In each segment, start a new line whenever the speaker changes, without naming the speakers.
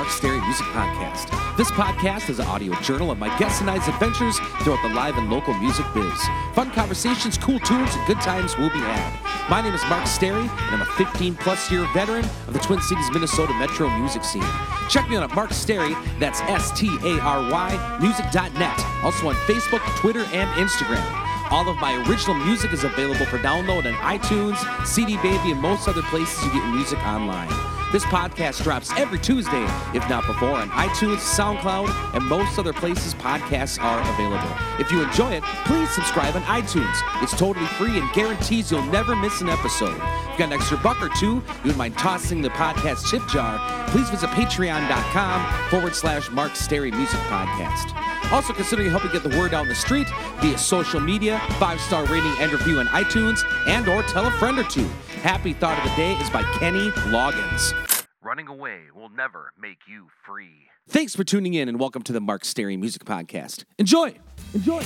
Mark Stary Music Podcast. This podcast is an audio journal of my guests and I's adventures throughout the live and local music biz. Fun conversations, cool tunes, and good times will be had. My name is Mark Stary, and I'm a 15 plus year veteran of the Twin Cities, Minnesota metro music scene. Check me out at Mark Stary, that's S T A R Y, music.net. Also on Facebook, Twitter, and Instagram. All of my original music is available for download on iTunes, CD Baby, and most other places you get music online. This podcast drops every Tuesday, if not before, on iTunes, SoundCloud, and most other places podcasts are available. If you enjoy it, please subscribe on iTunes. It's totally free and guarantees you'll never miss an episode. If you've got an extra buck or two you would mind tossing the podcast chip jar, please visit patreon.com forward slash Mark Stary Music Podcast. Also, considering helping get the word out in the street via social media, five-star rating and review on iTunes, and or tell a friend or two. Happy Thought of the Day is by Kenny Loggins.
Running away will never make you free.
Thanks for tuning in and welcome to the Mark Stary Music Podcast. Enjoy! Enjoy!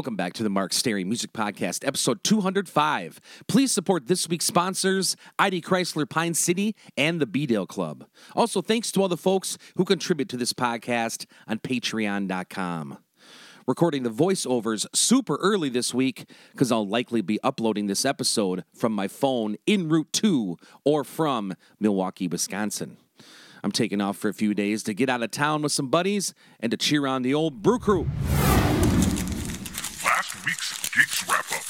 Welcome back to the Mark Stary Music Podcast, episode 205. Please support this week's sponsors, ID Chrysler Pine City and the B-Dale Club. Also, thanks to all the folks who contribute to this podcast on patreon.com. Recording the voiceovers super early this week because I'll likely be uploading this episode from my phone en route to or from Milwaukee, Wisconsin. I'm taking off for a few days to get out of town with some buddies and to cheer on the old brew crew.
Week's Geeks Wrap Up.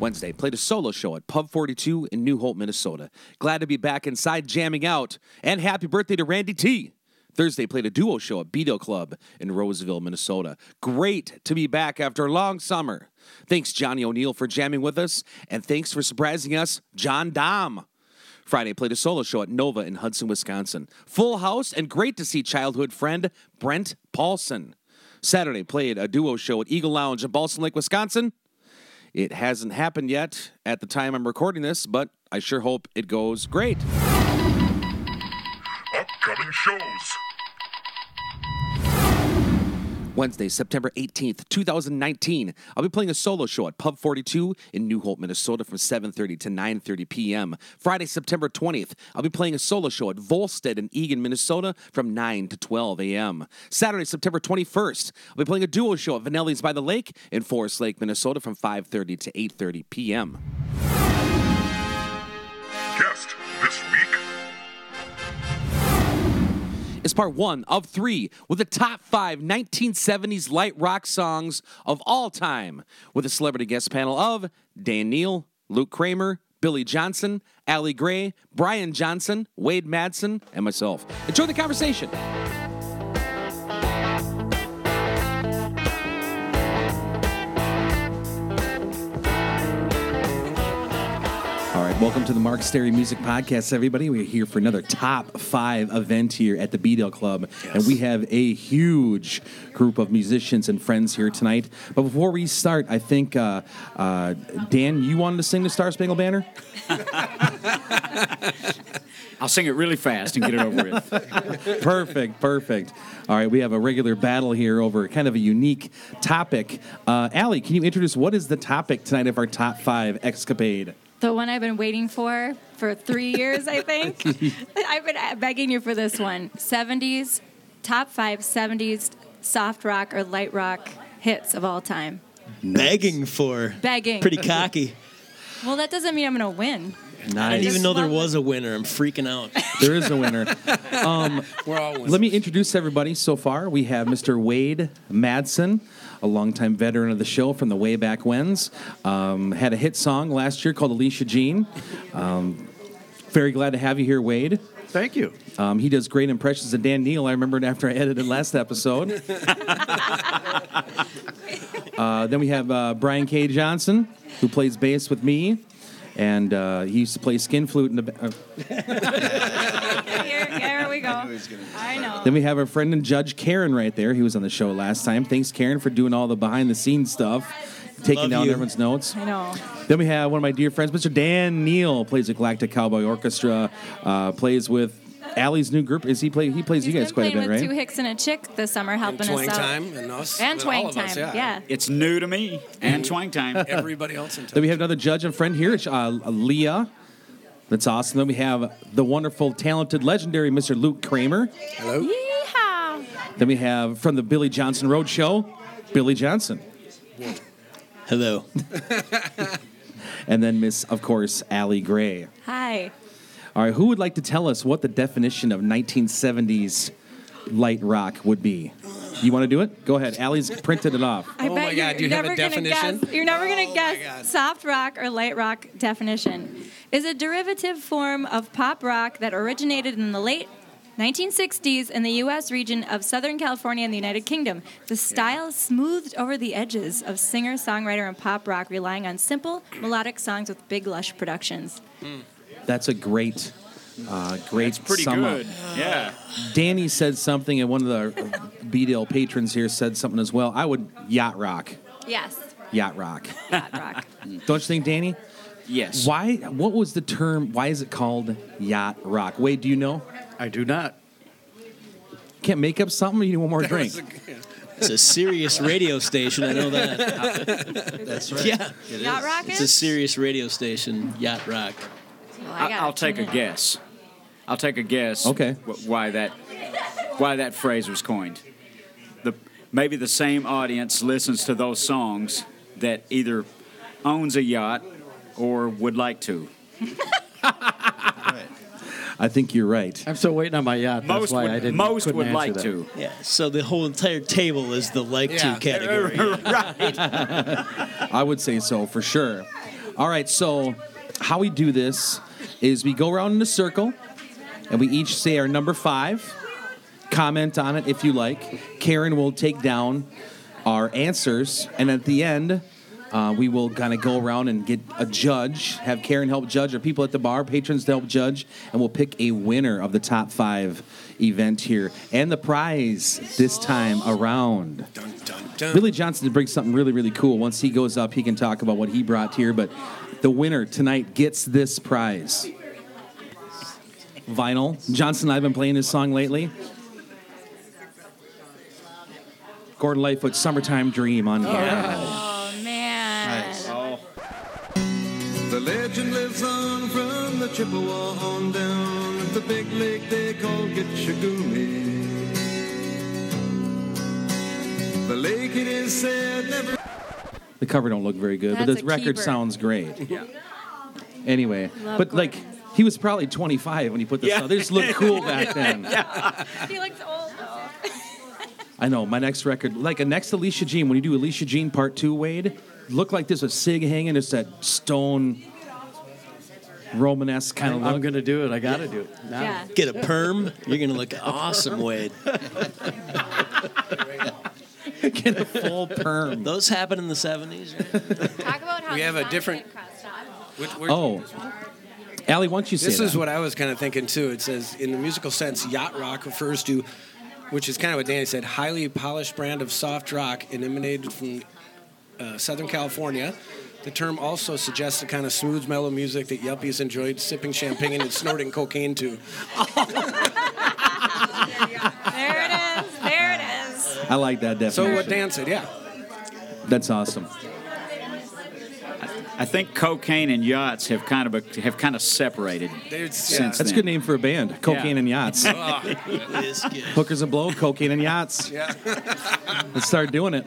Wednesday, played a solo show at Pub 42 in New Hope, Minnesota. Glad to be back inside jamming out. And happy birthday to Randy T. Thursday, played a duo show at B-Dale Club in Roseville, Minnesota. Great to be back after a long summer. Thanks, Johnny O'Neill, for jamming with us. And thanks for surprising us, John Dom. Friday, played a solo show at Nova in Hudson, Wisconsin. Full house and great to see childhood friend Brent Paulson. Saturday, played a duo show at Eagle Lounge in Balsam Lake, Wisconsin. It hasn't happened yet at the time I'm recording this, but I sure hope it goes great.
Upcoming shows.
Wednesday, September 18th, 2019. I'll be playing a solo show at Pub 42 in New Hope, Minnesota from 7:30 to 9:30 p.m. Friday, September 20th, I'll be playing a solo show at Volstead in Eagan, Minnesota from 9 to 12 a.m. Saturday, September 21st, I'll be playing a duo show at Vanelli's by the Lake in Forest Lake, Minnesota from 5:30 to 8:30 p.m. is part one of three with the top five 1970s light rock songs of all time, with a celebrity guest panel of Dan Neal, Luke Kramer, Billy Johnson, Allie Gray, Brian Johnson, Wade Madsen, and myself. Enjoy the conversation. Welcome to the Mark Stary Music Podcast, everybody. We're here for another top five event here at the B-Dale Club, and we have a huge group of musicians and friends here tonight. But before we start, I think uh, uh, Dan, you wanted to sing the Star Spangled Banner.
I'll sing it really fast and get it over with.
perfect, perfect. All right, we have a regular battle here over kind of a unique topic. Uh, Allie, can you introduce what is the topic tonight of our top five escapade?
The one I've been waiting for for three years, I think. I've been begging you for this one. 70s, top five 70s soft rock or light rock hits of all time.
begging for.
Begging.
Pretty cocky.
Well, that doesn't mean I'm going to win.
I
Nice.
didn't even know there was a winner. I'm freaking out.
There is a winner. Um,
We're all winners.
let me introduce everybody so far. We have Mr. Wade Madsen, a longtime veteran of the show from the way back whens. Um, had a hit song last year called Alicia Jean. Um, very glad to have you here, Wade.
Thank you.
Um, he does great impressions of Dan Neal. I remembered after I edited last episode. uh, then we have uh, Brian K. Johnson, who plays bass with me. And uh, he used to play skin flute in the. ba-
Here, here we go. I know.
Then we have our friend and judge Karen right there. He was on the show last time. Thanks, Karen, for doing all the behind the scenes stuff, taking
Love
down
you.
everyone's notes.
I know.
Then we have one of my dear friends, Mr. Dan Neal, plays with Galactic Cowboy Orchestra, uh, plays with Allie's new group. Is he play? He plays
He's
you guys
been
quite a
playing
bit,
with
right?
Two Hicks and a Chick this summer, helping
Twang
us out.
time and us
And
and
Twang
of
time,
us, yeah.
yeah.
It's new to me and twang time.
Everybody else in town.
Then we have another judge and friend here, it's, uh, Leah. That's awesome. Then we have the wonderful, talented, legendary Mr. Luke Kramer.
Hello.
Yeehaw!
Then we have from the Billy Johnson Road Show, Billy Johnson.
Hello.
And then Miss, of course, Allie Gray.
Hi.
All right, who would like to tell us what the definition of 1970s light rock would be? You want to do it? Go ahead. Allie's printed it off.
I
Oh
bet
my
you're
do you have
never
a
gonna
definition?
guess. You're never gonna
Oh
guess
God.
soft rock or light rock definition. Is a derivative form of pop rock that originated in the late 1960s in the U.S. region of Southern California and the United Kingdom. The style smoothed over the edges of singer, songwriter, and pop rock, relying on simple melodic songs with big, lush productions.
That's a great, uh, great
It's pretty
sum up.
good. Yeah.
Danny said something, and one of the B-Dale patrons here said something as well. I would yacht rock.
Yes,
Yacht rock.
yacht rock.
Don't you think, Danny?
Yes.
Why? What was the term? Why is it called yacht rock? Wade, do you know?
I do not.
Can't make up something. You need one more drink.
It's a serious radio station. I know that.
That's right.
Yeah.
yacht rock
It's a serious radio station, Yacht Rock.
Well, I
I,
gotta
I'll take a
tune in.
guess. I'll take a guess.
Okay.
wh- Why that? Why that phrase was coined? The maybe the same audience listens to those songs that either owns a yacht or would like to.
I think you're right.
I'm still waiting on my yacht. That's
Most
why
would,
I didn't.
most would like
that.
to.
Yeah. So the whole entire table is the like
Yeah.
to category.
right.
I would say so for sure. All right, so how we do this is we go around in a circle and we each say our number five. Comment on it if you like. Karen will take down our answers, and at the end, uh, we will kind of go around and get a judge, have Karen help judge, or people at the bar, patrons to help judge, and we'll pick a winner of the top five event here. And the prize this time around.
Dun, dun, dun.
Billy Johnson did bring something really, really cool. Once he goes up, he can talk about what he brought here. But the winner tonight gets this prize. Vinyl. Johnson I have been playing this song lately. Gordon Lightfoot's Summertime Dream on vinyl.
Chippewa on down at the big lake they call Gitche Gumee. The lake, it is said, never
The cover don't look very good, but
That's
this record
keeper.
sounds great. Yeah. Anyway,
Love
but like he was probably 25 when he put this
Yeah.
out. They just looked cool back then. yeah.
He looks old though.
I know my next record, like a next Alicia Jean. When you do Alicia Jean Part Two, Wade, look like there's a sig hanging. It's that stone Romanesque kind
I'm,
of
I'm gonna do it. I gotta do it. Now.
Yeah.
Get a perm. You're gonna look awesome, Wade.
Get a full perm.
Those happened in the '70s. Right?
Talk about how
We have a different-
get.
Which- where-
Oh, Allie, why don't you say
This is what I was kind of thinking too. It says, in the musical sense, yacht rock refers to, which is kind of what Danny said, highly polished brand of soft rock and emanated from uh, Southern California. The term also suggests the kind of smooth, mellow music that yuppies enjoyed sipping champagne and snorting cocaine to.
There it is. There it is.
I like that definition.
So what Dan said, yeah.
That's awesome.
I think cocaine and yachts have kind of a, have kind of separated
There's,
since
That's a good name for a band. Cocaine
Yeah.
and yachts. Oh.
It is.
Hookers and blow, cocaine and yachts.
Yeah.
Let's start doing it.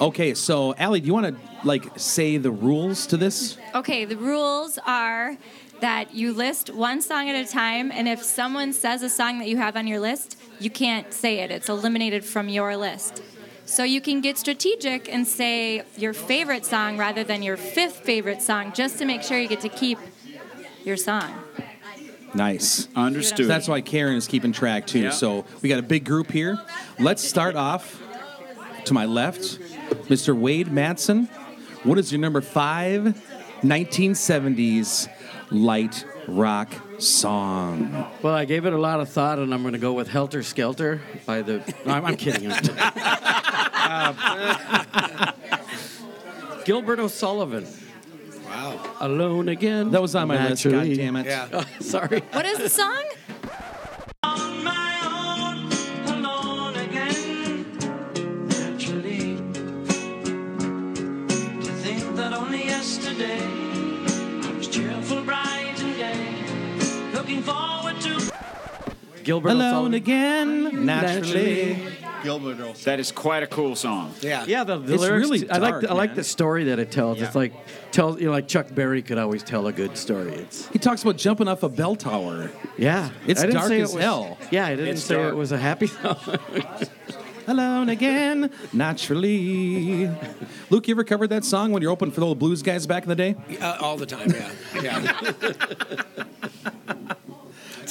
Okay, so Allie, do you want to like say the rules to this?
Okay, the rules are that you list one song at a time, and if someone says a song that you have on your list, you can't say it. It's eliminated from your list. So you can get strategic and say your favorite song rather than your fifth favorite song, just to make sure you get to keep your song.
Nice.
Understood.
That's why Karen is keeping track too.
Yeah.
So we got a big group here. Let's start off to my left, Mr. Wade Madsen. What is your number five 1970s light rock song?
Well, I gave it a lot of thought, and I'm going to go with Helter Skelter by the. No, I'm, I'm kidding. I'm kidding. Uh, Gilbert O'Sullivan.
Wow.
Alone again.
That was on my list. God damn it.
Yeah.
Oh, sorry.
What is the song?
Gilbert
Alone
O'Sullivan.
again, naturally.
Gilbert O'Sullivan. That is quite a cool song.
Yeah.
Yeah, the, the
It's
lyrics.
really
I like.
dark,
The, I like
man.
the story that it tells. It's
Yeah.
like tells you know, like Chuck Berry could always tell a good story. It's
He talks about jumping off a bell tower.
yeah.
It's
I didn't
dark
say it
as
was-
hell.
Yeah, I didn't
It's
say
dark.
it was a happy song.
Alone again, naturally. Luke, you ever covered that song when you're open for the old blues guys back in the day?
Uh, all the time, yeah. Yeah.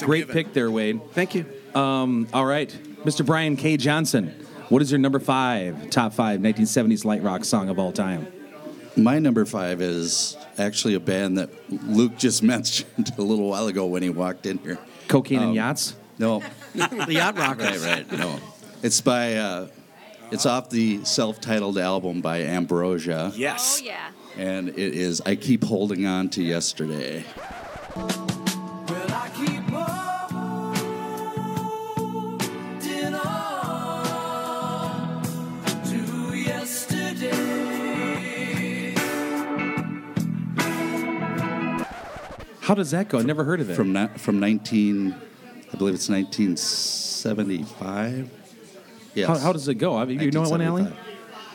Great
given.
pick there, Wade.
Thank you.
Um, all right, Mr. Brian K. Johnson. What is your number five, top five 1970s light rock song of all time?
My number five is actually a band that Luke just mentioned a little while ago when he walked in here.
Cocaine and
Um,
Yachts?
No,
The Yacht Rockers.
right, right, no. It's by, uh, it's off the self-titled album by Ambrosia,
Yes.
Oh yeah.
and it is "I Keep Holding On to Yesterday."
Well, I keep holding on to yesterday.
How does that go? I never heard of it.
from ni- from 19, I believe it's 1975. Yes.
how, how does it go? I mean, you know it one, Allie?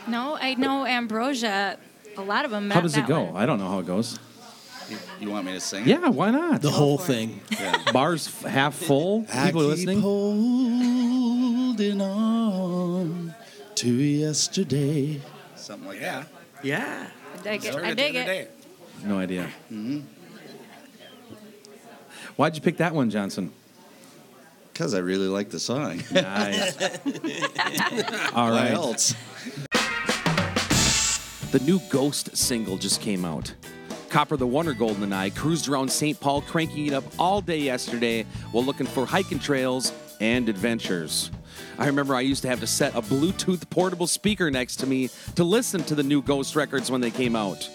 No, I know Ambrosia. A lot of them.
How does it go? I don't know how it goes.
You want me to sing? it?
Yeah, why not?
The whole thing.
Bars f- half full.
I
People are
keep
listening.
holding on to yesterday. Something like
Yeah.
that.
Yeah.
I dig it.
Learned
I dig it.
day.
No idea. Mm-hmm. Why'd you pick that one, Johnson?
Because I really like the song.
Nice. All
Why else?
The new Ghost single just came out. Copper the Wonder Golden and I cruised around St. Paul cranking it up all day yesterday while looking for hiking trails and adventures. I remember I used to have to set a Bluetooth portable speaker next to me to listen to the new Ghost records when they came out.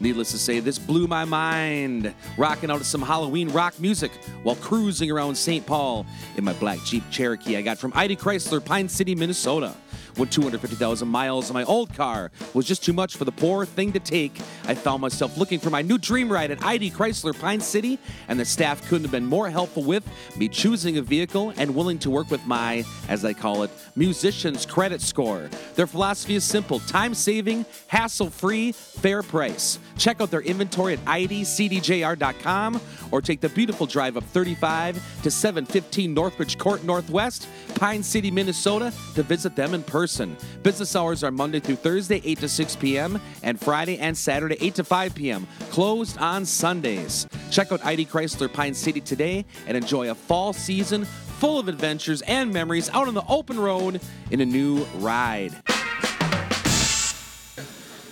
Needless to say, this blew my mind, rocking out to some Halloween rock music while cruising around St. Paul in my black Jeep Cherokee I got from ID Chrysler, Pine City, Minnesota. When 250,000 miles my old car was just too much for the poor thing to take, I found myself looking for my new dream ride at ID Chrysler Pine City, and the staff couldn't have been more helpful with me choosing a vehicle and willing to work with my, as I call it, musician's credit score. Their philosophy is simple time saving, hassle free, fair price. Check out their inventory at idcdjr.com or take the beautiful drive up 35 to 715 Northbridge Court Northwest, Pine City, Minnesota to visit them in person. Business hours are Monday through Thursday, 8 to 6 p.m., and Friday and Saturday, 8 to 5 p.m., closed on Sundays. Check out ID Chrysler Pine City today and enjoy a fall season full of adventures and memories out on the open road in a new ride.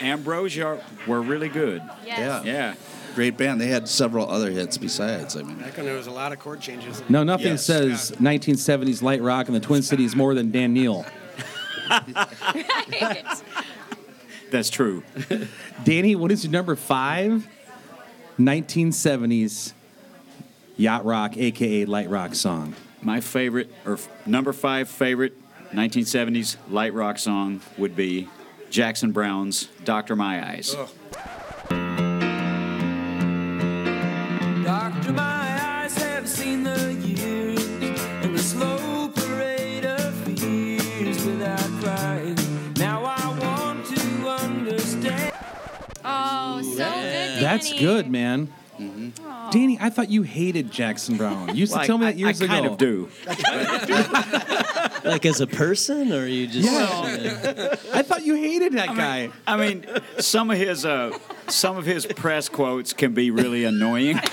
Ambrosia were really good.
Yes.
Yeah.
Yeah.
Great band. They had several other hits besides. I mean,
Back when there was a lot of chord changes.
No, nothing
Yes.
says 1970s light rock in the Twin Cities more than Dan Neal.
Right.
That's true.
Danny, what is your number five 1970s yacht rock, aka light rock song?
My favorite, or f- number five favorite 1970s light rock song would be Jackson Browne's Doctor My Eyes.
Ugh.
Doctor, my eyes have seen the years and the slow parade of fears without crying. Now I want to understand.
Oh, so good. Danny.
That's good, man. Danny, I thought you hated Jackson Browne. You used to
Well,
tell me that years
I
ago.
kind of do.
Like as a person, or you just?
Yeah. I thought you hated that guy.
I mean, some of his uh, some of his press quotes can be really annoying.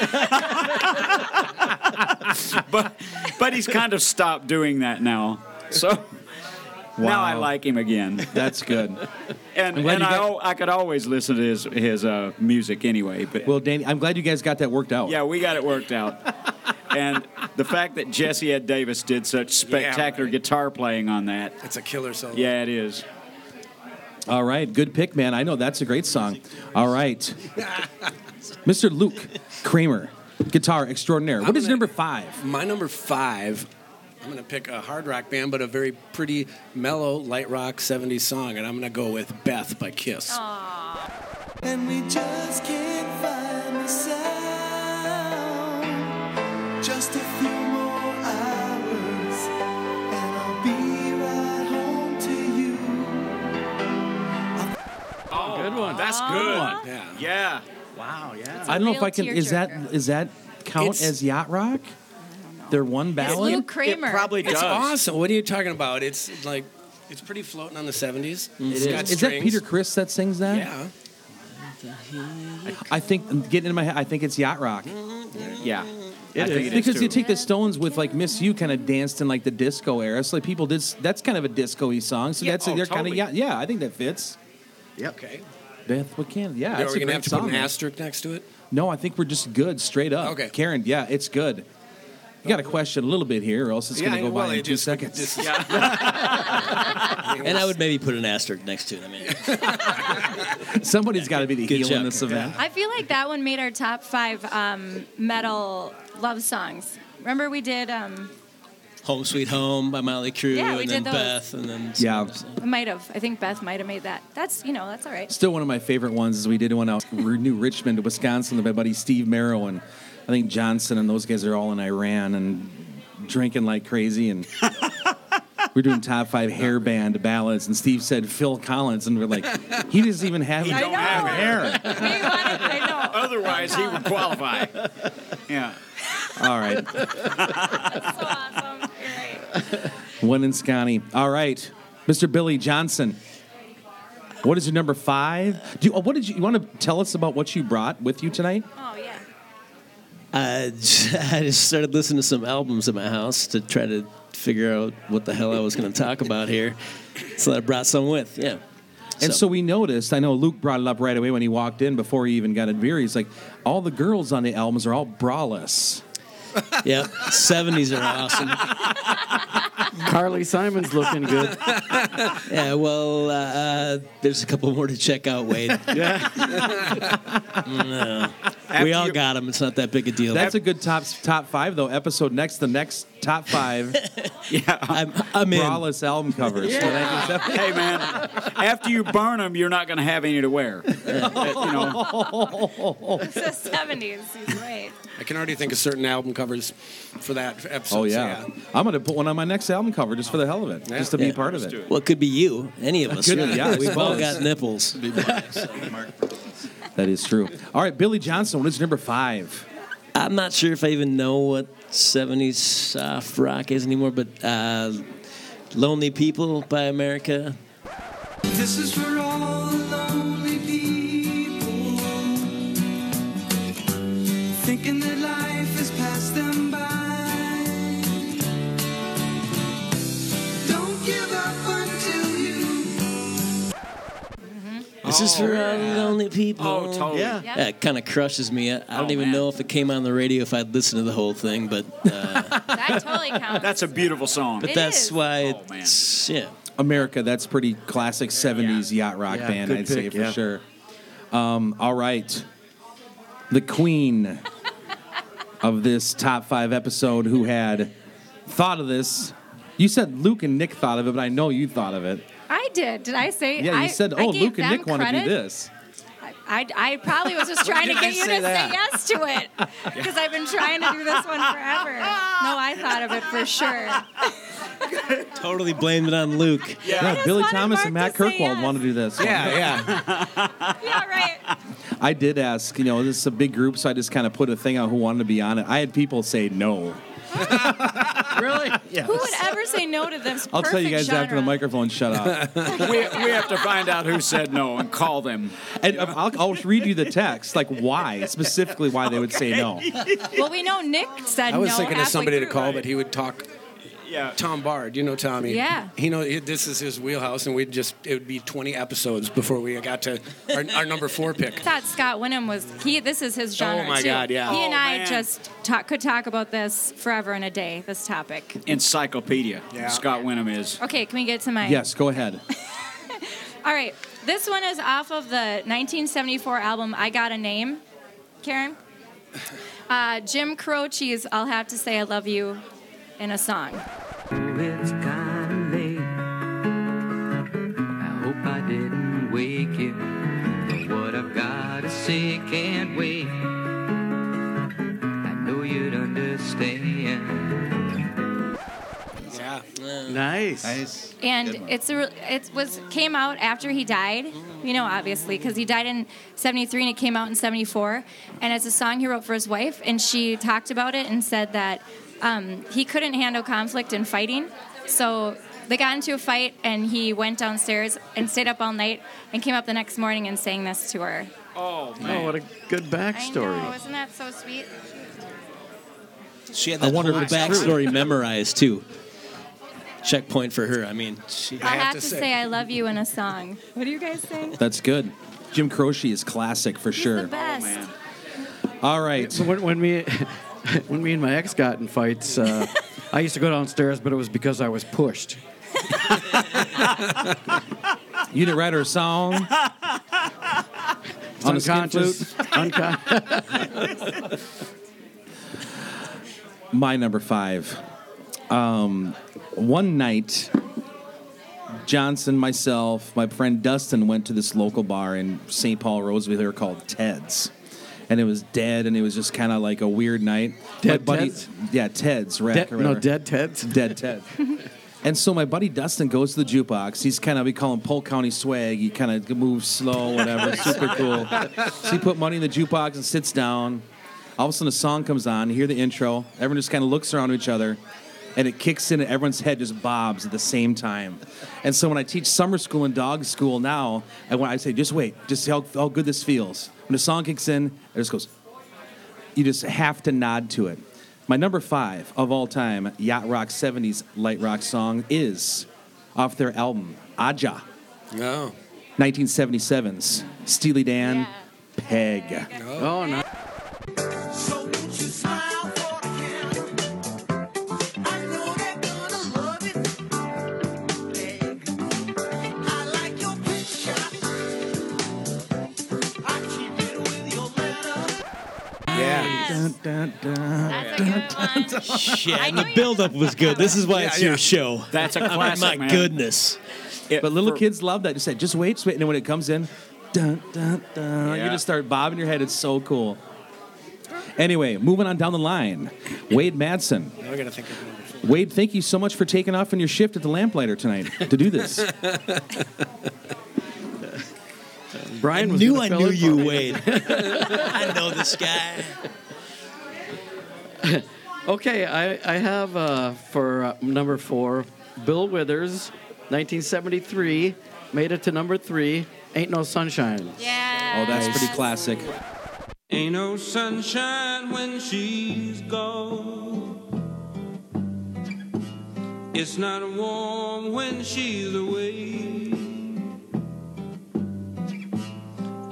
but but he's kind of stopped doing that now. So Now I like him again.
That's good.
And,
I'm glad
and
you
I,
got-
al- I could always listen to his his uh, music anyway. But
Well, Danny, I'm glad you guys got that worked out.
yeah, we got it worked out. and the fact that Jesse Ed Davis did such spectacular
right.
guitar playing on that,
It's a killer song.
yeah, it is.
All right, good pick, man. I know that's a great song. All right, Mr. Luke Kramer, guitar extraordinaire. What is
gonna-
number five?
My number five, I'm going to pick a hard rock band, but a very pretty, mellow, light rock 70s song, and I'm going to go with Beth by Kiss.
And we just can't find the sound. Just a few more hours, and I'll be right home to you.
Oh, good one. That's good one.
Yeah.
Yeah. Wow. Yeah.
I don't know if
real
I can. Is that
tearjerker.
is that count
It's-
as yacht rock? Their one
It's
ballad.
Luke Kramer.
It probably does.
It's awesome. What are you talking about? It's like, it's pretty floating on the 70s. Mm-hmm. It's got
Is that. Peter Criss that sings that?
Yeah.
I think getting in my head. I think it's yacht rock. Mm-hmm.
Yeah.
I think
is
because
too.
you take the Stones with like Miss You kind of danced in like the disco era. So like people did. That's kind of a disco-y song. So
Yeah,
that's
oh,
they're kind of yeah. Yeah, I think that fits. Yeah.
Okay.
Beth, what can? Yeah,
Are we
a
going to have
great
to put an asterisk next to it?
No, I think we're just good, straight up.
Okay.
Karen, yeah, it's good. You got to question a little bit here, or else it's going to go by in
it
two
just-
seconds.
just-
And I would maybe put an asterisk next to it. I mean,
Somebody's got to be the
Good
heel in
job,
this event.
I feel like that one made our top five um, metal love songs. Remember we did. Um,
Home Sweet Home by Mötley Crüe,
Yeah, we
and then
did those.
Beth, and then
Yeah.
I might have. I think Beth might have made that. That's you know that's all right.
Still one of my favorite ones is we did one out in New Richmond, Wisconsin, with my buddy Steve Merrow and I think Johnson and those guys are all in Iran and drinking like crazy and we're doing top five hair band ballads and Steve said Phil Collins and we're like he doesn't even have,
I know.
hair.
We wanted- I know.
Otherwise, he would qualify. Yeah.
All right,
That's so awesome. You're right.
one in Scotty. All right, Mr. Billy Johnson. What is your number five? Do you, oh, what did you, you want to tell us about what you brought with you tonight?
Oh yeah.
I, I just started listening to some albums at my house to try to figure out what the hell I was going to talk about here. So I brought some with, yeah.
And so. we noticed, I know Luke brought it up right away when he walked in before he even got a beer. He's like, all the girls on the albums are all braless.
yeah, 70s are awesome.
Carly Simon's looking good.
Yeah, well, uh, there's a couple more to check out, Wade. No. We all
you-
got them. It's not that big a deal.
That's a good top top five though. Episode next, the next top five
Yeah.
I'm, I'm in.
braless album covers. for 1970.
hey man, after you burn them, you're not going to have any to wear. Uh, you know,
It's the seventies. He's right.
I can already think of certain album covers for that episode.
Oh
so
yeah. I'm gonna put one on my next album cover just for the hell of it, just to be
Yeah.
part of it.
Well, it could be you, any of us.
Could
really.
yeah,
We've all got nipples.
That is true. All right, Billy Johnson. What is number five?
I'm not sure if I even know what 70s soft rock is anymore, but uh, Lonely People by America.
This is for all the lonely people thinking that
This is for all the lonely people.
Oh, totally.
Yeah.
Yep.
Yeah, it kind of crushes me. I, I don't
Oh,
even
man.
know if it came on the radio if I'd listened to the whole thing, but uh,
That totally counts.
that's a beautiful song.
but
It
that's
is.
why
Oh, man.
it's yeah.
America. That's pretty classic '70s yacht rock
Yeah,
band. I'd say for
yeah.
sure. Um, all right, the queen of this top five episode, who had thought of this. You said Luke and Nick thought of it, but I know you thought of it.
I did. Did I say?
Yeah, you
I,
said, "Oh,
gave
Luke and
them
Nick want to do this."
I, I probably was just trying to get
you
you
say
to
that?
say yes to it because I've been trying to do this one forever. No, I thought of it for sure.
Totally blamed it on Luke.
Yeah,
just
Billy Thomas
Mark
and Matt
to
Kirkwald
yes.
want to do this.
Yeah, yeah.
Yeah, right.
I did ask. You know, this is a big group, so I just kind of put a thing out who wanted to be on it. I had people say no.
Really?
Yes.
Who would ever say no to this?
I'll tell you
perfect
guys after the microphone shut up.
we, we have to find out who said no and call them.
and uh, I'll, I'll read you the text, like why, specifically why they would say no.
Well, we know Nick said
I was
no
thinking of
halfway
somebody to
through.
call, but he would talk
Yeah.
Tom Bard, you know Tommy.
Yeah.
He know he- this is his wheelhouse, and we'd just it would be 20 episodes before we got to our, our number four pick.
I thought Scott Winham was he. This is his genre
Oh, my
too.
God, yeah.
He and
Oh,
I
man.
just talk, could talk about this forever and a day. This topic.
Encyclopedia.
Yeah.
Scott Winham is.
Okay, can we get to my?
Yes, go ahead.
All right. This one is off of the 1974 album I Got a Name. Karen. Uh, Jim Croce's "I'll Have to Say I Love You" in a song.
It's kinda late. I hope I didn't wake you. But what I've got to say can't wait. I know you'd understand.
Yeah.
Nice.
Nice.
and it's a it was came out after he died you know obviously because he died in 73 and it came out in 74 and it's a song he wrote for his wife and she talked about it and said that um, he couldn't handle conflict and fighting so they got into a fight and he went downstairs and stayed up all night and came up the next morning and sang this to her
Oh
Oh, what a good
I
backstory.
know, isn't that so sweet
She had the
I
that
wonder
whole
if it's
backstory memorized too. Checkpoint for her. I mean, she,
i'll have, to say. i love you in a song what do you guys think
That's good. Jim Croce is classic for
He's
sure.
the best
All right.
So when, when me when me and my ex got in fights, uh, I used to go downstairs, but it was because I was pushed.
You didn't write her a song? On a skin
Unconscious. Uncon-
My number five. Um, one night, Johnson, myself, my friend Dustin went to this local bar in St. Paul, Roseville here called Ted's. And it was dead, and it was just kind of like a weird night.
Dead
my buddy,
Ted's?
Yeah, Ted's, Rec,
Dead-
or
no,
whatever.
dead Ted's.
Dead Ted. and so my buddy Dustin goes to the jukebox. He's kind of, we call him Polk County swag. He kind of moves slow, whatever, super cool. So he put money in the jukebox and sits down. All of a sudden, a song comes on. You hear the intro. Everyone just kind of looks around at each other, and it kicks in, and everyone's head just bobs at the same time. And so when I teach summer school and dog school now, and when I say, just wait, just see how, how good this feels. When the song kicks in, it just goes, you just have to nod to it. My number five of all time yacht rock 70s light rock song is off their album, Aja,
No.
1977's Steely Dan, Peg.
oh no.
Yeah.
That's a good one.
shit.
I
And
know
the
you-
buildup was good. This is why it's
yeah.
your show.
That's a oh
I mean,
classic,
my
man.
goodness.
But little kids love that. Just say, just wait, just wait. And then when it comes in, dun, dun, dun, you
Yeah.
just start bobbing your head. It's so cool. Anyway, moving on down the line. Wade Madsen.
Now we gotta think of number.
Wade, thank you so much for taking off on your shift at the Lamplighter tonight to do this.
Brian
I knew I knew you,
me.
Wade. I know this guy.
Okay, I, I have uh, for uh, number four, Bill Withers, 1973, made it to number three. Ain't no sunshine.
Yeah.
Oh, that's pretty classic.
Ain't no sunshine when she's gone. It's not warm when she's away.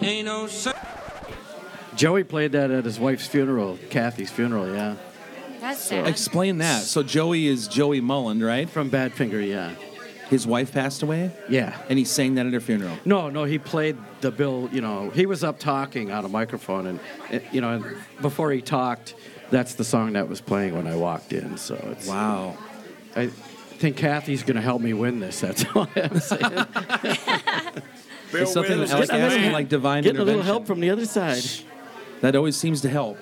Ain't no sun.
Joey played that at his wife's funeral, Kathy's funeral, yeah.
That's sad.
Explain that. So Joey is Joey Molland, right?
From Badfinger, yeah.
His wife passed away,
Yeah.
and he sang that at her funeral.
No, no, he played the Bill, you know, he was up talking on a microphone, and, eh, you know, and before he talked, that's the song that was playing when I walked in. So it's,
Wow.
I think Kathy's going to help me win this. That's all I'm saying.
It's something that I was
Getting a little-
asking like divine
Getting a little help from the other side.
That always seems to help.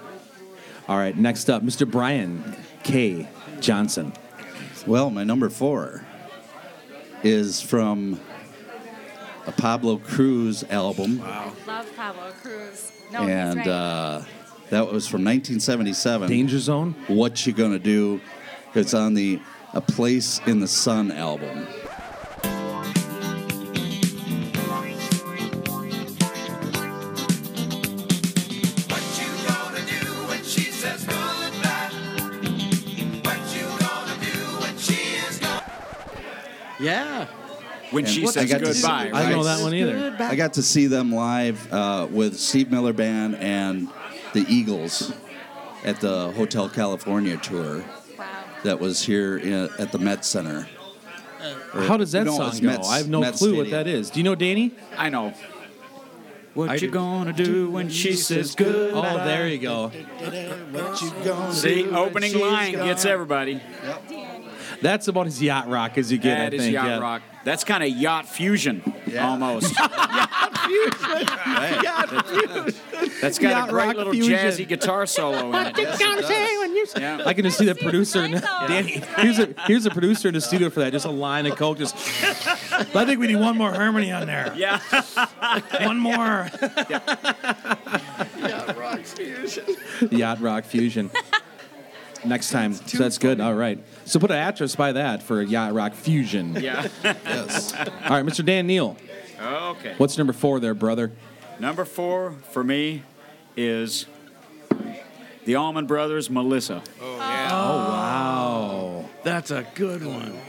All right, next up, Mr. Brian K. Johnson.
Well, my number four is from a Pablo Cruise album,
Love Pablo Cruise. No, he's
and
right.
uh, that was from 1977.
Danger Zone.
What you gonna do? It's on the A Place in the Sun album.
When
And
She
I
Says Goodbye,
see-
I don't know that one either.
I got to see them live uh, with Steve Miller Band and the Eagles at the Hotel California tour
Wow.
that was here in, at the Met Center. Or-
How does that
no, it
song go?
Mets-
I have no
Met
clue what that is. Do you know, Danny?
I know. What
I
you
do.
gonna do when she says good?
Oh, there you go.
What you gonna
See,
do
opening
she's
line gets
gone?
everybody.
That's about as yacht rock as you get.
That
I
is
think.
yacht
yeah.
rock. That's kind of yacht fusion, almost. Yacht fusion. That's got
Yacht
a great
rock
little
fusion.
jazzy guitar solo in it. Yeah.
I can just see the producer. In, Danny, here's a here's a producer in the studio for that. Just a line of coke. Just. I think we need one more harmony on there.
Yeah.
One more. Yeah. Yacht rock fusion. Yacht rock fusion. Next time. So that's good. All right. So put an actress by that for yacht rock fusion.
Yeah.
Yes.
All right, Mr. Dan Neal.
Okay.
What's number four there, brother?
Number four for me is the Allman Brothers, Melissa.
Oh, yeah. Oh wow.
That's a good one.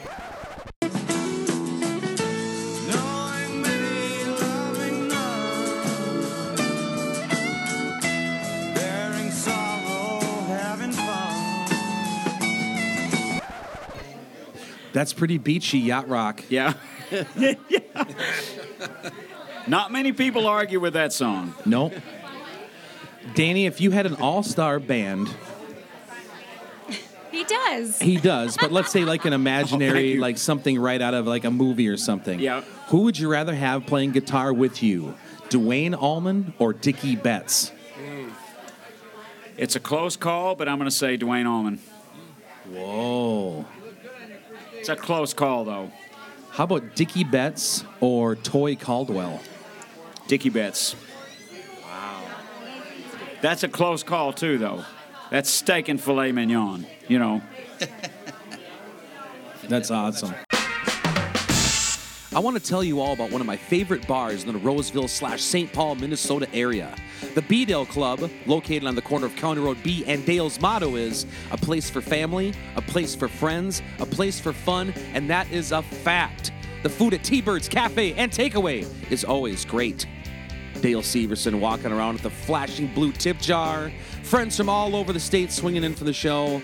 That's pretty beachy yacht rock.
Yeah. Not many people argue with that song.
Nope. Danny, if you had an all-star band,
He does.
he does, but let's say like an oh, imaginary,
you.
like something right out of like a movie or something.
Yeah.
Who would you rather have playing guitar with you, Duane Allman or Dickey Betts?
It's a close call, but I'm going to say Duane Allman.
Whoa.
It's a close call, though.
How about Dickey Betts or Toy Caldwell?
Dickey Betts. Wow. That's a close call, too, though. That's steak and filet mignon, you know.
That's awesome. I want to tell you all about one of my favorite bars in the Roseville slash St. Paul, Minnesota area. The B-Dale Club, located on the corner of County Road B and Dale's motto is a place for family, a place for friends, a place for fun, and that is a fact. The food at T-Bird's Cafe and Takeaway is always great. Dale Severson walking around with a flashing blue tip jar. Friends from all over the state swinging in for the show.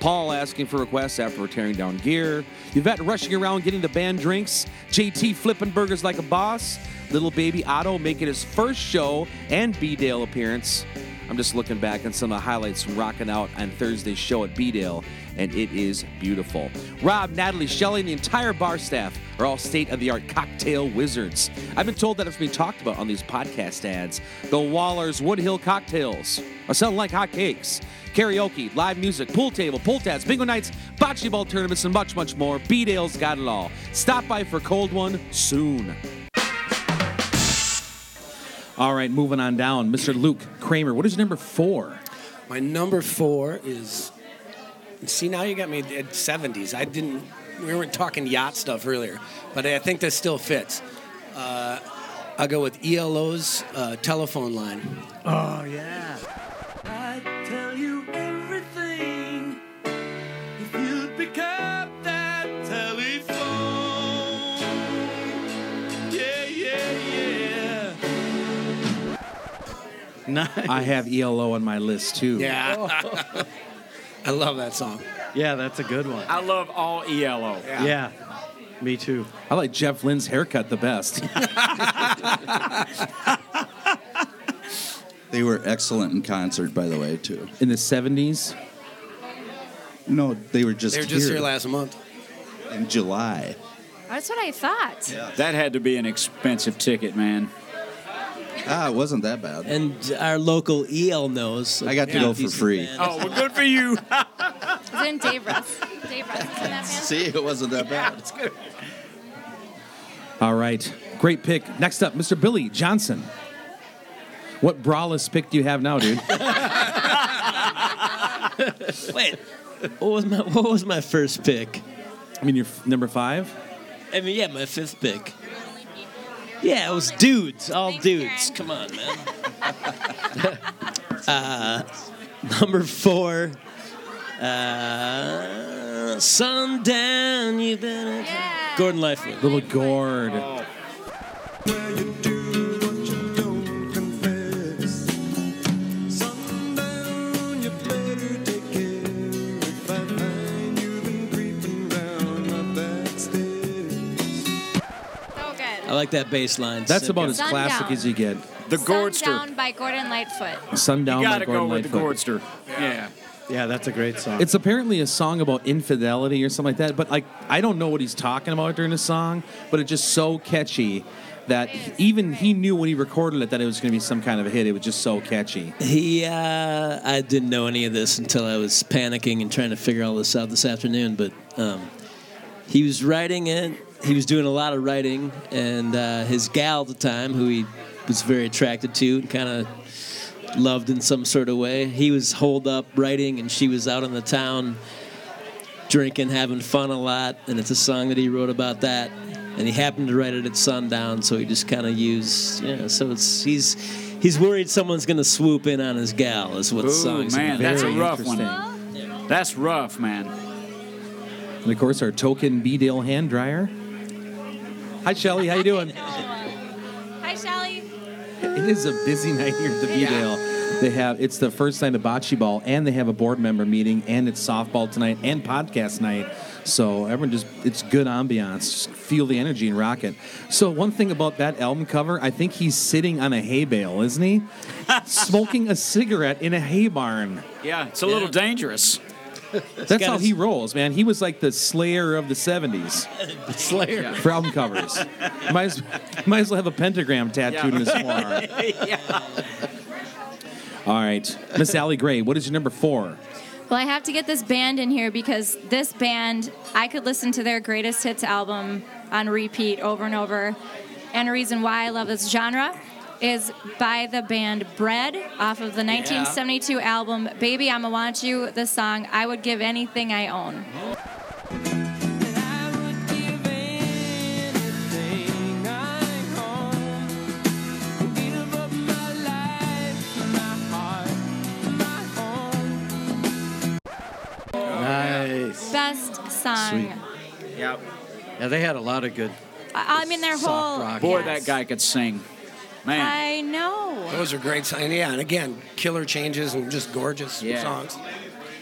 Paul asking for requests after tearing down gear. Yvette rushing around getting the band drinks. JT flipping burgers like a boss. Little baby Otto making his first show and B-Dale appearance. I'm just looking back on some of the highlights from rocking out on Thursday's show at B-Dale, and it is beautiful. Rob, Natalie, Shelley, and the entire bar staff are all state-of-the-art cocktail wizards. I've been told that it's been talked about on these podcast ads. The Waller's Woodhill cocktails are selling like hotcakes. Karaoke, live music, pool table, pool tabs, bingo nights, bocce ball tournaments, and much, much more. B-Dale's got it all. Stop by for cold one soon. All right, moving on down. Mr. Luke Kramer, what is number four?
My number four is. See, now you got me at 70s. I didn't. We weren't talking yacht stuff earlier, but I think this still fits. Uh, I'll go with ELO's uh, telephone line.
Oh yeah. Nice.
I have ELO on my list too.
Yeah. Oh. I love that song.
Yeah, that's a good one.
I love all ELO.
Yeah. Me too.
I like Jeff Lynne's haircut the best.
They were excellent in concert, by the way, too.
In the 70s,
No, they were just
They were just
here
here last month.
in July.
That's what I thought.
That had to be an expensive ticket, man.
Ah, it wasn't that bad.
And our local EL knows.
I got to go for free.
band.
Oh, well, good for you.
Isn't Dave Russ? Dave Russ is in that band?
See, it wasn't that bad. It's good.
All right. Great pick. Next up, Mr. Billy Johnson. What braless pick do you have now, dude?
Wait, what was my what was my first pick?
I mean, you're f- number five?
I mean, yeah, my fifth pick. Yeah, it was dudes, all
Thanks,
dudes.
Karen.
Come on, man. uh, number four. Uh, sundown, you better
Yeah.
Gordon Lightfoot.
Little Gord.
So
like that bass line.
That's about as
Sundown.
classic as you get.
The Gordster.
Sundown by Gordon Lightfoot.
Sundown
You
by
gotta
Gordon
go with the
Lightfoot.
Gordster. Yeah.
Yeah, that's a great song.
It's apparently a song about infidelity or something like that. But like, I don't know what he's talking about during the song, but it's just so catchy that even he knew when he recorded it that it was going to be some kind of a hit. It was just so catchy.
He, uh, I didn't know any of this until I was panicking and trying to figure all this out this afternoon. But um, he was writing it. He was doing a lot of writing, and uh, his gal at the time, who he was very attracted to, and kind of loved in some sort of way, he was holed up writing, and she was out in the town drinking, having fun a lot. And it's a song that he wrote about that. And he happened to write it at sundown, so he just kind of used, yeah. So it's he's he's worried someone's gonna swoop in on his gal. Is what the
Ooh,
song's
man,
about.
that's a rough one.
interesting.
That's rough, man.
And of course, our token B-Dale hand dryer. Hi, Shelly. How you doing?
Hi, Shelly.
It is a busy night here at the B-Dale. They have it's the first night of bocce ball, and they have a board member meeting, and it's softball tonight, and podcast night. So everyone just it's good ambiance. Just feel the energy and rock it. So one thing about that album cover, I think he's sitting on a hay bale, isn't he? Smoking a cigarette in a hay barn.
Yeah, it's a little dangerous.
That's how
his-
he rolls, man. He was like the Slayer of the '70s
Slayer.
for album covers. might, as, might as well have a pentagram tattooed in his forearm. All right, Miss Allie Gray, what is your number four?
Well, I have to get this band in here because this band, I could listen to their greatest hits album on repeat over and over. And the reason why I love this genre is by the band Bread off of the 1972 album Baby I'm-a Want You, the song I Would Give Anything I Own.
I would give anything I own. Give up my life, my heart, my home.
nice.
Best song. Sweet.
Yep.
Yeah, they had a lot of good.
I I mean, their
Soft
whole.
rock.
Boy,
yes.
that guy could sing. Man.
I know.
Those are great songs. Yeah, and again, killer changes and just gorgeous
Yeah.
songs.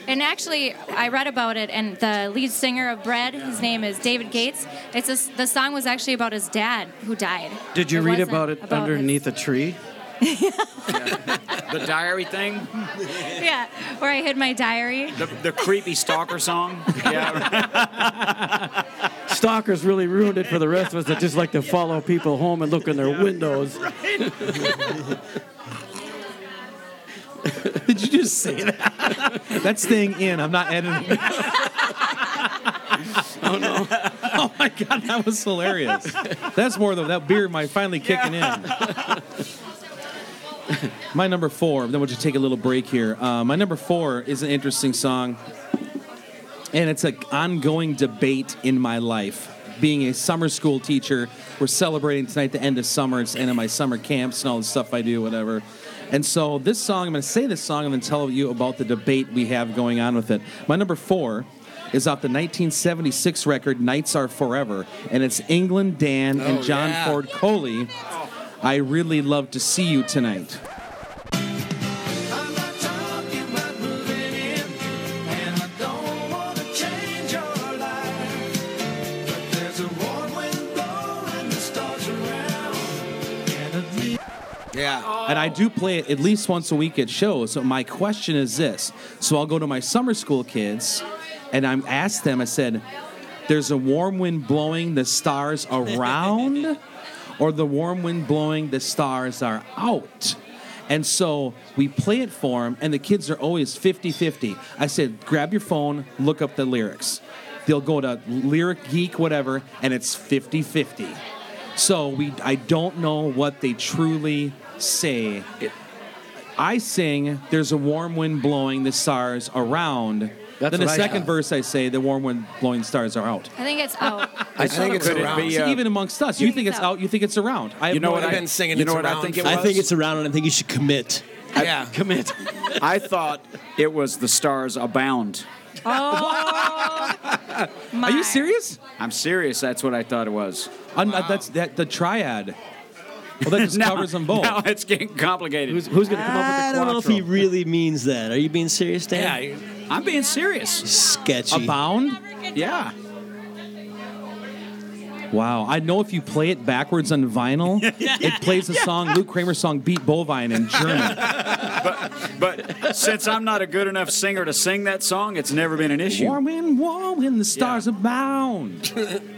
And actually, I read about it, and the lead singer of Bread, his name is David Gates. It's a, the song was actually about his dad who died.
Did you
It
read about it
about
underneath a tree?
The diary thing,
yeah, where I hid my diary.
the, the creepy stalker song. Yeah.
Stalkers really ruined it for the rest of us that just like to follow people home and look in their windows. Right.
Did you just say that? That's staying in. I'm not editing. oh no! Oh my god, that was hilarious. That's more than that beer might finally kicking in. My number four. Then we'll just take a little break here. Uh, my number four is an interesting song, and it's an ongoing debate in my life. Being a summer school teacher, we're celebrating tonight the end of summer. It's the end of my summer camps and all the stuff I do, whatever. And so this song, I'm going to say this song and then tell you about the debate we have going on with it. My number four is off the 1976 record "Nights Are Forever," and it's England Dan and
Oh,
John
yeah.
Ford Coley. I really love to see you tonight.
Yeah.
And I do play it at least once a week at shows. So my question is this: so I'll go to my summer school kids, and I'm asked them. I said, "There's a warm wind blowing the stars around, or the warm wind blowing the stars are out." And so we play it for them, and the kids are always 50 50. I said, grab your phone, look up the lyrics. They'll go to Lyric Geek, whatever, and it's 50 50. So we, I don't know what they truly say. I sing, "There's a warm wind blowing the stars around."
That's
then the
I
second
thought.
verse, I say, "The warm wind blowing stars are out."
I think it's out.
I, think it's
Could it
around.
be,
See,
uh,
even amongst us, you think it's out, you think it's around. I
You know what
I've been singing
You know what I think it
for-
I think it's around, and I think you should commit.
Yeah.
Commit.
I thought it was the stars abound.
Oh,
Are you serious?
I'm serious. That's what I thought it was.
Uh, That's that the triad. Well, that just
Now-
covers them both.
Now it's getting complicated.
Who's, who's going to come up with the
I don't know if he really means that. Are you being serious, Dan?
yeah, I'm being serious.
Sketchy.
Abound?
Yeah.
Wow. I know if you play it backwards on vinyl, it plays the song, Luke Kramer's song, Beat Bovine in German.
But since I'm not a good enough singer to sing that song, it's never been an issue.
Warm wind, warm wind, the stars abound.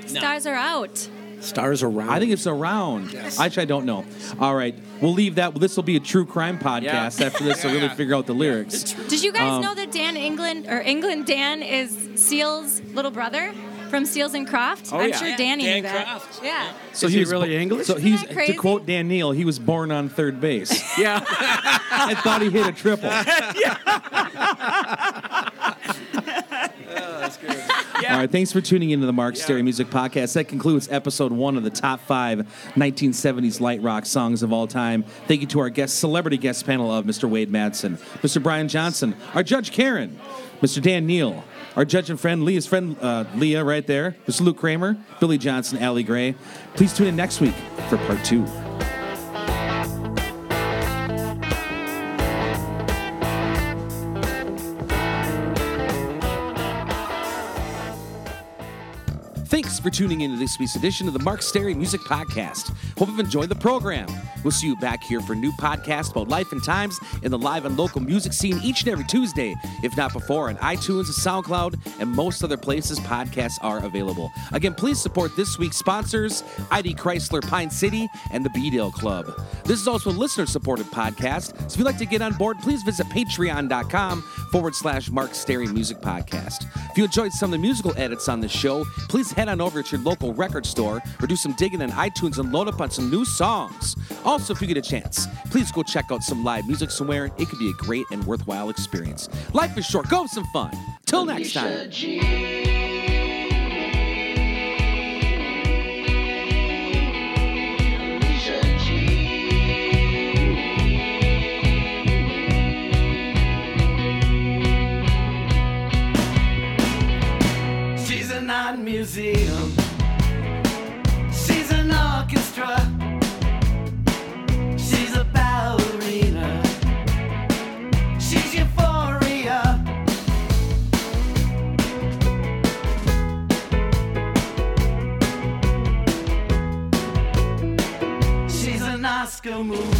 Stars are out.
Stars around.
I think it's around. I actually, I don't know. All right. We'll leave that. This will be a true crime podcast
Yeah.
after this to really figure out the lyrics.
Did you guys
Um,
know that Dan England or England Dan is Seal's little brother from Seals and Croft?
Oh,
I'm
yeah.
sure Danny
Dan
knew that.
Croft.
Yeah.
So
Is he
was
really
bo-
English?
So he's
Isn't that crazy?
to quote Dan Neal, he was born on third base.
Yeah.
I thought he hit a triple. All right, thanks for tuning into the Mark Stary Music Podcast. That concludes episode one of the top five 1970s light rock songs of all time. Thank you to our guest, celebrity guest panel of Mr. Wade Madsen, Mr. Brian Johnson, our judge Karen, Mr. Dan Neal, our judge and friend Leah's friend uh, Leah right there, Mr. Luke Kramer, Billy Johnson, Allie Gray. Please tune in next week for part two. For tuning in to this week's edition of the Mark Stary Music Podcast. Hope you've enjoyed the program. We'll see you back here for new podcasts about life and times in the live and local music scene each and every Tuesday, if not before, on iTunes, SoundCloud, and most other places podcasts are available. Again, please support this week's sponsors, ID Chrysler Pine City and the B-Dale Club. This is also a listener-supported podcast, so if you'd like to get on board, please visit patreon.com forward slash Mark Stary Music Podcast. If you enjoyed some of the musical edits on this show, please head on over to your local record store or do some digging on iTunes and load up on some new songs. Also, if you get a chance, please go check out some live music somewhere. It could be a great and worthwhile experience. Life is short. Go have some fun. Till next time.
Museum. She's an orchestra. She's a ballerina. She's euphoria. She's an Oscar movie.